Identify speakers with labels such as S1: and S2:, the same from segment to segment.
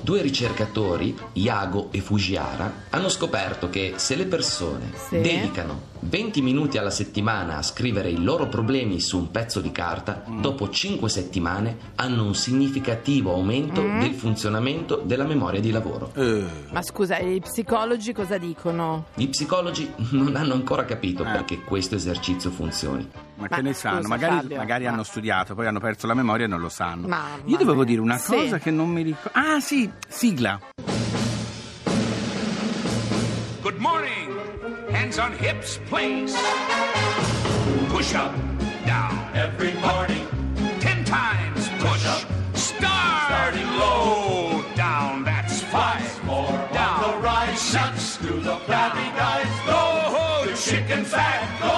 S1: Due ricercatori, Iago e Fujiara, hanno scoperto che se le persone
S2: Sì.
S1: dedicano 20 minuti alla settimana a scrivere i loro problemi su un pezzo di carta, dopo 5 settimane hanno un significativo aumento
S2: Mm.
S1: del funzionamento della memoria di lavoro.
S3: Eh,
S2: Ma scusa, i psicologi cosa dicono?
S1: Gli psicologi non hanno ancora capito
S3: Eh.
S1: perché questo esercizio funzioni.
S3: Ma
S2: Ma
S3: che ne sanno?
S2: scusa,
S3: magari
S2: Fabio,
S3: magari
S2: ma-
S3: hanno studiato, poi hanno perso la memoria e non lo sanno.
S2: Mamma
S3: Io dovevo
S2: mia.
S3: dire una
S2: Sì.
S3: cosa che non mi ricordo. Ah, sì, sigla.
S4: Good morning. Hands on hips, please. Push up, down. Every morning. Ten times push. Start. Starting low. Down, that's five. more down. the rise. Six. Do the flabby guys. Go, the chicken fat. Go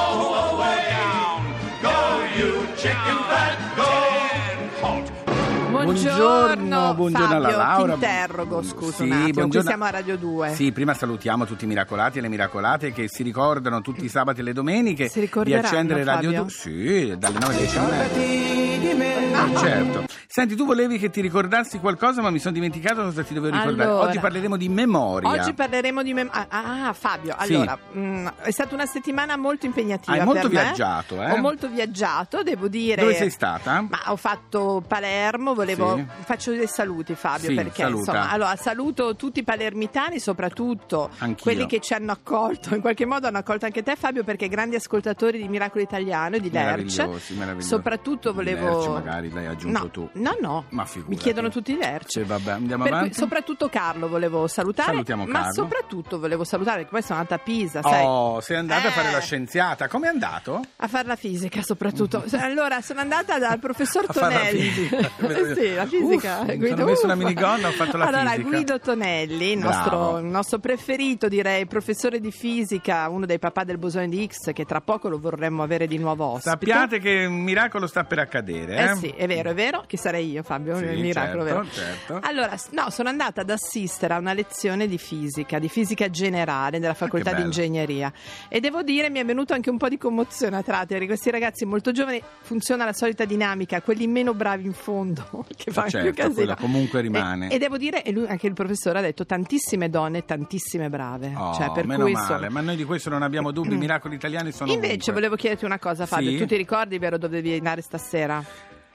S2: Buongiorno,
S3: buongiorno alla
S2: Fabio,
S3: Laura.
S2: Ti interrogo, scusa
S3: Sì,
S2: un attimo, qui
S3: buongiorno.
S2: siamo a Radio 2.
S3: Sì, prima salutiamo tutti i miracolati e le miracolate che si ricordano tutti i sabati e le domeniche di accendere Radio
S2: Fabio?
S3: 2. Sì, dalle 9 alle 10 e mezza. Eh, certo. Senti, tu volevi che ti ricordassi qualcosa, ma mi sono dimenticato cosa ti dovevo ricordare.
S2: Allora.
S3: Oggi parleremo di memoria.
S2: Oggi parleremo di mem- ah, ah, Fabio,
S3: Sì.
S2: allora, mm, è stata una settimana molto impegnativa
S3: Hai molto
S2: per me.
S3: viaggiato, eh?
S2: Ho molto viaggiato, devo dire.
S3: Dove sei stata?
S2: Ma ho fatto Palermo, volevo
S3: Sì.
S2: faccio dei saluti Fabio
S3: Sì,
S2: perché
S3: saluta.
S2: insomma, allora saluto tutti i palermitani, soprattutto
S3: Anch'io.
S2: quelli che ci hanno accolto, in qualche modo hanno accolto anche te Fabio perché grandi ascoltatori di Miracolo Italiano e di Lerch.
S3: Meravigliosi, meravigliosi.
S2: Soprattutto volevo
S3: Lerch magari l'hai aggiunto
S2: no,
S3: tu.
S2: No, no.
S3: Ma figurati.
S2: Mi chiedono tutti Lerch.
S3: Sì, vabbè, andiamo
S2: Per cui
S3: avanti.
S2: soprattutto Carlo volevo salutare,
S3: Salutiamo
S2: ma
S3: Carlo.
S2: soprattutto volevo salutare perché poi sono andata a Pisa, sai,
S3: Oh, sei andata a fare
S2: Eh.
S3: la scienziata. Come è andato?
S2: a fare la fisica soprattutto. Allora sono andata dal professor Tonelli.
S3: fisica.
S2: Sì, la fisica.
S3: Uff,
S2: Guido,
S3: sono messo una minigonna, ho fatto la
S2: allora,
S3: fisica.
S2: Guido Tonelli, il nostro, il nostro preferito direi, professore di fisica, uno dei papà del bosone di X che tra poco lo vorremmo avere di nuovo ospite.
S3: Sappiate che un miracolo sta per accadere. Eh,
S2: Eh sì, è vero, è vero, che sarei io Fabio,
S3: Sì,
S2: il miracolo,
S3: certo,
S2: vero?
S3: certo.
S2: Allora, s- no, sono andata ad assistere a una lezione di fisica, di fisica generale della facoltà di
S3: bello.
S2: ingegneria e devo dire mi è venuto anche un po' di commozione a tratti, questi ragazzi molto giovani funziona la solita dinamica, quelli meno bravi in fondo che fanno
S3: Certo,
S2: più casino.
S3: quella comunque rimane.
S2: E, e devo dire, e lui, anche il professore ha detto tantissime donne, tantissime brave.
S3: Oh,
S2: cioè, per
S3: meno
S2: cui,
S3: male,
S2: insomma-
S3: ma noi di questo non abbiamo dubbi, i miracoli italiani sono
S2: Invece
S3: ovunque.
S2: volevo chiederti una cosa Fabio,
S3: Sì?
S2: tu ti ricordi vero dove devi andare stasera?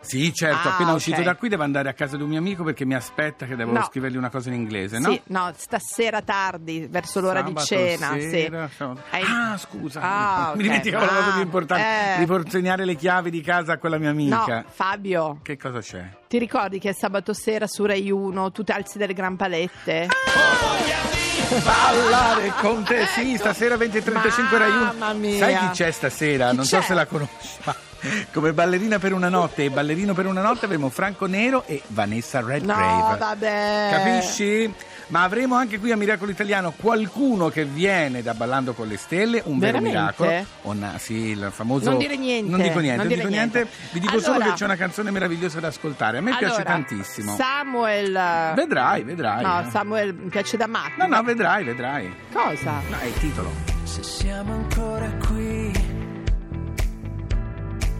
S3: Sì, certo,
S2: Ah,
S3: appena
S2: ok.
S3: uscito da qui devo andare a casa di un mio amico perché mi aspetta che devo
S2: No.
S3: scrivergli una cosa in inglese, no?
S2: Sì, no, stasera tardi, verso l'ora di
S3: Sabato
S2: cena.
S3: sera,
S2: sì. Hai-
S3: Ah, scusa,
S2: Ah,
S3: mi
S2: ok.
S3: dimenticavo la cosa
S2: Ah,
S3: più importante,
S2: eh.
S3: riporsegnare le chiavi di casa a quella mia amica.
S2: No, Fabio,
S3: Che cosa c'è?
S2: ti ricordi che sabato sera su Rai 1 tu alzi delle gran palette?
S3: Ballare con te, sì, stasera 20.35 Rai 1.
S2: Mamma mia.
S3: Sai chi c'è stasera?
S2: Chi
S3: non so
S2: c'è?
S3: se la conosci, ma come ballerina per una notte e ballerino per una notte avremo Franco Nero e Vanessa Redgrave.
S2: No, vabbè.
S3: Capisci? Ma avremo anche qui a Miracolo Italiano qualcuno che viene da Ballando con le Stelle, un vero
S2: Veramente?
S3: miracolo. Una- sì, il famoso.
S2: Non dire niente,
S3: Non dico niente,
S2: non
S3: non
S2: dire
S3: dico niente.
S2: niente.
S3: Vi dico solo
S2: Allora-
S3: che c'è una canzone meravigliosa da ascoltare. A me piace
S2: Allora,
S3: tantissimo.
S2: Samuel.
S3: Vedrai, vedrai.
S2: No, Samuel mi piace da macchina.
S3: No, no, vedrai, vedrai.
S2: Cosa?
S3: No, è il titolo.
S5: Se siamo ancora qui,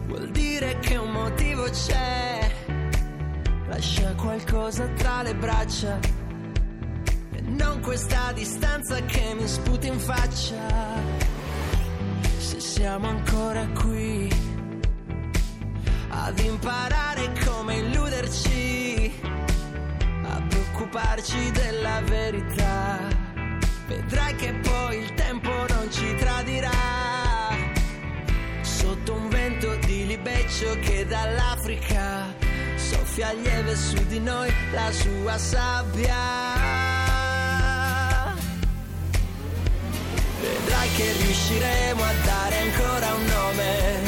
S5: vuol dire che un motivo c'è. Lascia qualcosa tra le braccia non questa distanza che mi sputi in faccia. Se siamo ancora qui ad imparare come illuderci, a preoccuparci della verità. Vedrai che poi il tempo non ci tradirà. Sotto un vento di libeccio che dall'Africa soffia lieve su di noi la sua sabbia. Vedrai che riusciremo a dare ancora un nome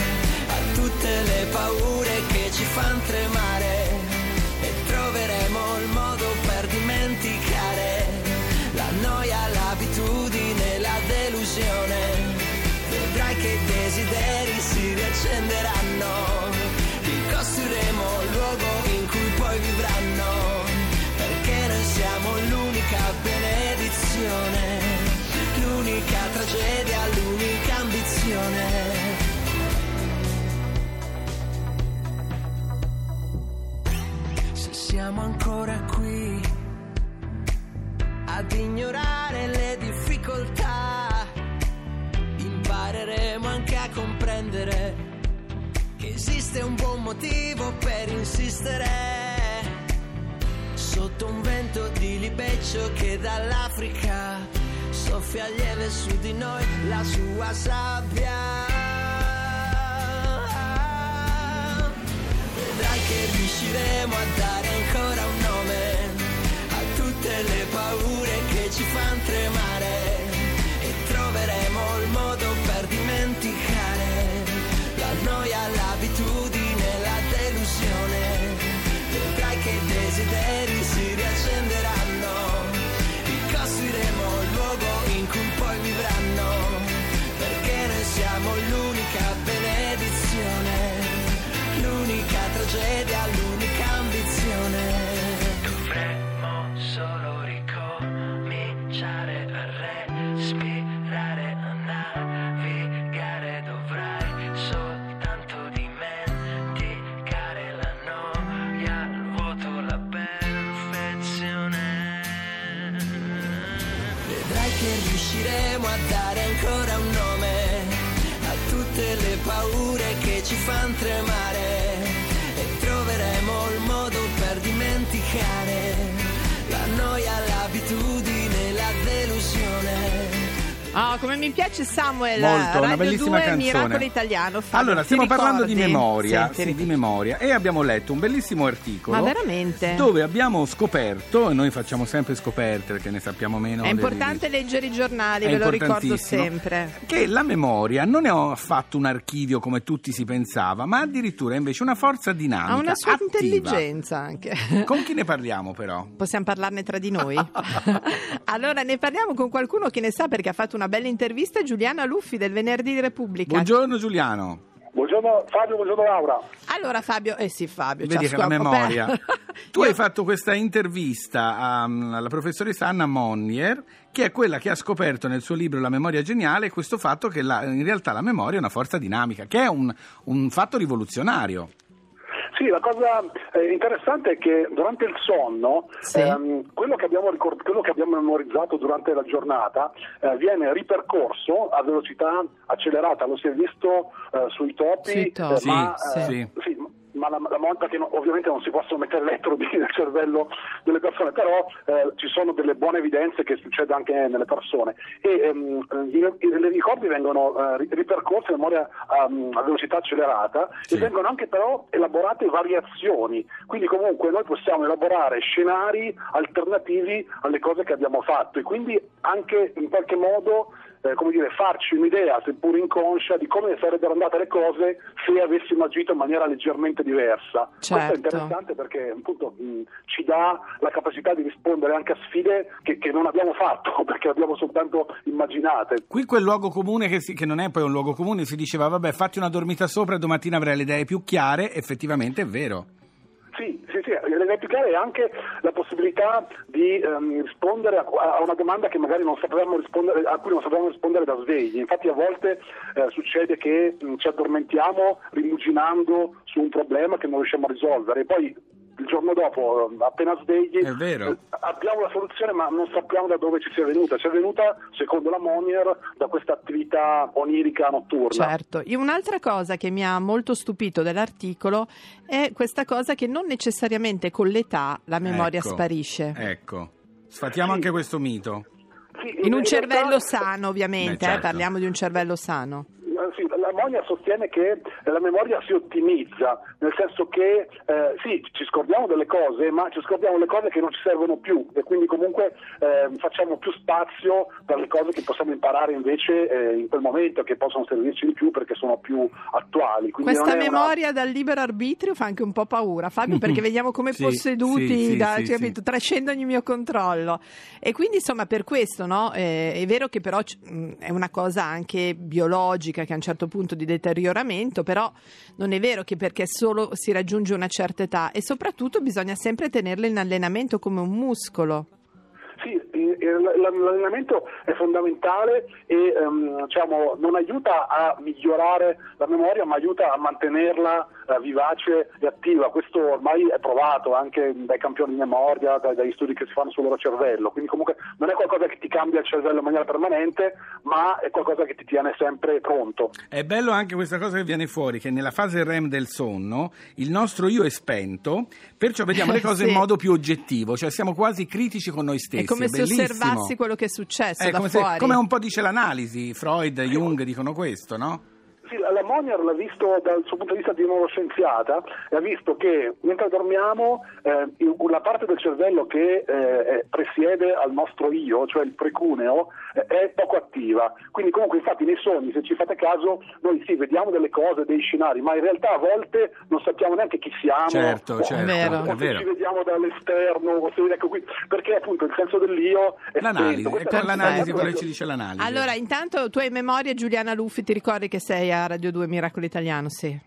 S5: per insistere. Sotto un vento di libeccio che dall'Africa soffia lieve su di noi la sua sabbia. Vedrai che riusciremo a dare ancora un nome a tutte le paure che desideri si Che riusciremo a dare ancora un nome a tutte le paure che ci fanno tremare e troveremo il modo per dimenticare la noia, l'abitudine, la delusione.
S2: Ah, come mi piace Samuel,
S3: Molto, una
S2: Radio
S3: bellissima
S2: 2,
S3: canzone.
S2: Miracolo Italiano. Fabio,
S3: Allora,
S2: ti
S3: stiamo parlando di memoria,
S2: Sì,
S3: sì, di memoria e abbiamo letto un bellissimo articolo
S2: Ma veramente?
S3: dove abbiamo scoperto, e noi facciamo sempre scoperte perché ne sappiamo meno.
S2: È importante leggere i giornali,
S3: È
S2: ve lo ricordo sempre.
S3: Che la memoria non è affatto un archivio come tutti si pensava, ma addirittura invece una forza dinamica.
S2: Ha una sua
S3: attiva.
S2: intelligenza anche.
S3: Con chi ne parliamo però?
S2: Possiamo parlarne tra di noi? allora ne parliamo con qualcuno che ne sa perché ha fatto una bella intervista, Giuliana Luffi del Venerdì di Repubblica.
S3: Buongiorno Giuliano.
S6: Buongiorno Fabio, buongiorno Laura.
S2: Allora Fabio, eh sì Fabio,
S3: Vedi che la memoria. Tu
S2: io-
S3: hai fatto questa intervista a- alla professoressa Anna Monnier, che è quella che ha scoperto nel suo libro La memoria geniale questo fatto che la- in realtà la memoria è una forza dinamica, che è un, un fatto rivoluzionario.
S6: Sì, la cosa eh, interessante è che durante il sonno
S2: Sì.
S6: ehm, quello, che abbiamo ricord- quello che abbiamo memorizzato durante la giornata eh, viene ripercorso a velocità accelerata, lo si è visto eh, sui topi,
S2: Sui topi.
S6: eh,
S3: Sì,
S6: ma,
S3: sì.
S6: eh, sì, ma la, la monta che no- ovviamente non si possono mettere elettrodi nel cervello delle persone, però eh, ci sono delle buone evidenze che succede anche nelle persone e ehm, i, i- i corpi vengono eh, ri- ripercorsi a memoria ehm, a velocità accelerata
S3: Sì.
S6: e vengono anche però elaborate variazioni, quindi comunque noi possiamo elaborare scenari alternativi alle cose che abbiamo fatto e quindi anche in qualche modo eh, come dire, farci un'idea, seppur inconscia, di come sarebbero andate le cose se avessimo agito in maniera leggermente diversa. Questo è
S2: Certo.
S6: interessante perché appunto mh, ci dà la capacità di rispondere anche a sfide che, che non abbiamo fatto, perché abbiamo soltanto immaginate.
S3: Qui quel luogo comune che, si- che non è poi un luogo comune, si diceva vabbè fatti una dormita sopra e domattina avrai le idee più chiare, effettivamente è vero.
S6: Sì, sì, sì, chiara è anche la possibilità di ehm, rispondere a, a una domanda che magari non sapevamo rispondere, a cui non sapevamo rispondere da svegli. Infatti a volte eh, succede che mh, ci addormentiamo rimuginando su un problema che non riusciamo a risolvere e poi il giorno dopo, eh, appena svegli,
S3: È vero.
S6: eh, abbiamo la soluzione ma non sappiamo da dove ci sia venuta. Ci è venuta, secondo la Monier, da questa attività onirica notturna.
S2: Certo, Io un'altra cosa che mi ha molto stupito dell'articolo è questa cosa che non necessariamente con l'età la memoria
S3: Ecco,
S2: sparisce.
S3: Ecco, sfatiamo anche questo mito.
S6: Sì,
S2: In un
S6: realtà-
S2: cervello sano, ovviamente,
S3: Beh, certo.
S2: eh, parliamo di un cervello sano.
S6: La Monia sostiene che la memoria si ottimizza, nel senso che eh, sì, ci scordiamo delle cose, ma ci scordiamo le cose che non ci servono più e quindi comunque eh, facciamo più spazio per le cose che possiamo imparare invece eh, in quel momento, che possono servirci di più perché sono più attuali. Quindi
S2: Questa
S6: non è una-
S2: memoria dal libero arbitrio fa anche un po' paura, Fabio, perché vediamo come
S3: Sì,
S2: posseduti,
S3: sì,
S2: da,
S3: sì,
S2: cioè, capito, trascende ogni mio controllo. E quindi, insomma, per questo, no? Eh, è vero che però c- mh, è una cosa anche biologica che a un certo punto di deterioramento, però non è vero che perché solo si raggiunge una certa età e soprattutto bisogna sempre tenerla in allenamento come un muscolo.
S6: Sì, l'allenamento è fondamentale e ehm, diciamo, non aiuta a migliorare la memoria, ma aiuta a mantenerla eh, vivace e attiva, questo ormai è provato anche dai campioni di memoria, dai, dagli studi che si fanno sul loro cervello, quindi comunque non è qualcosa che ti cambia il cervello in maniera permanente, ma è qualcosa che ti tiene sempre pronto.
S3: È bello anche questa cosa che viene fuori, che nella fase REM del sonno il nostro io è spento, perciò vediamo le cose
S2: Sì.
S3: in modo più oggettivo, cioè siamo quasi critici con noi stessi.
S2: È come se
S3: bellissimo.
S2: osservassi quello che è successo
S3: È
S2: da
S3: come, se-
S2: fuori.
S3: come un po' dice l'analisi, Freud, Jung dicono questo, no?
S6: Sì, la Monier l'ha visto dal suo punto di vista di neuroscienziata e ha visto che mentre dormiamo eh, la parte del cervello che eh, presiede al nostro io, cioè il precuneo, eh, è poco attiva. Quindi comunque infatti nei sogni, se ci fate caso, noi sì, vediamo delle cose, dei scenari, ma in realtà a volte non sappiamo neanche chi siamo.
S3: Certo,
S6: o-
S3: certo,
S2: Vero.
S6: o se ci vediamo dall'esterno, o se, ecco qui, perché appunto il senso dell'io è
S3: L'analisi,
S6: spento.
S3: è
S6: una
S3: l'analisi quello che
S6: che-
S3: ci dice l'analisi.
S2: Allora, intanto tu hai memoria, Giuliana Luffi, ti ricordi che sei a Radio 2 Miracolo Italiano? Sì.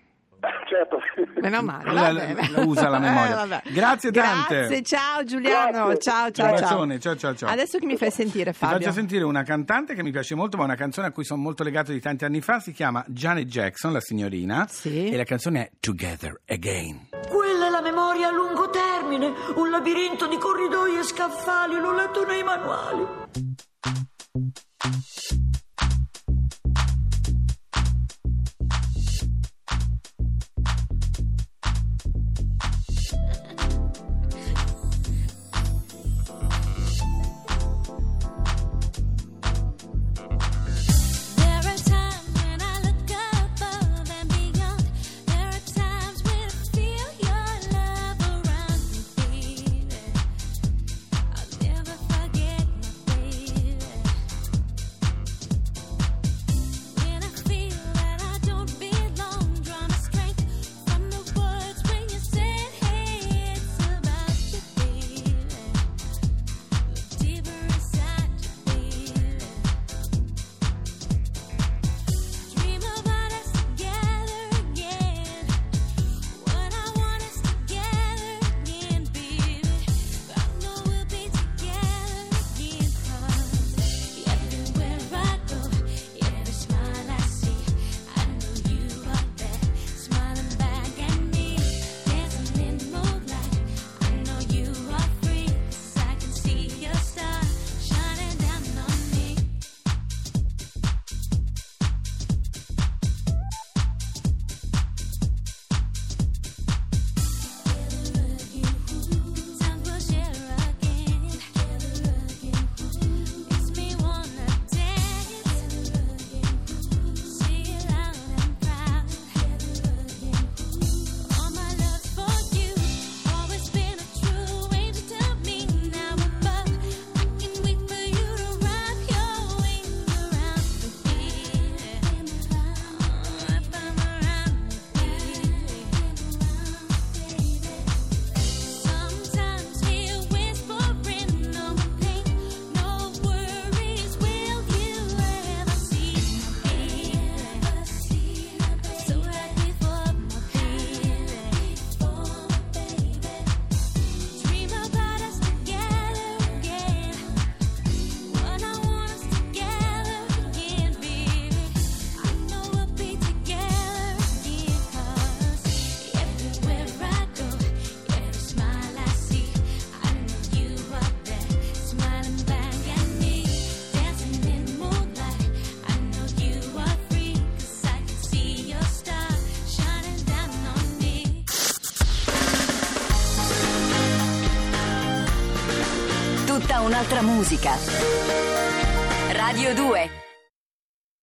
S6: Certo.
S2: Meno male.
S3: La- la- usa la memoria.
S2: Eh.
S3: Grazie tante.
S2: Grazie, ciao Giuliano.
S6: Grazie.
S2: Ciao, ciao, ciao.
S3: ciao, ciao, ciao.
S2: Adesso che mi fai sentire,
S3: Ti
S2: Fabio?
S3: faccio sentire una cantante che mi piace molto, ma una canzone a cui sono molto legato di tanti anni fa, si chiama Janet Jackson, la signorina,
S2: Sì.
S3: e la canzone è Together Again.
S7: Quella è la memoria a lungo termine, un labirinto di corridoi e scaffali, l'ho letto nei manuali.
S8: Un'altra musica. Radio 2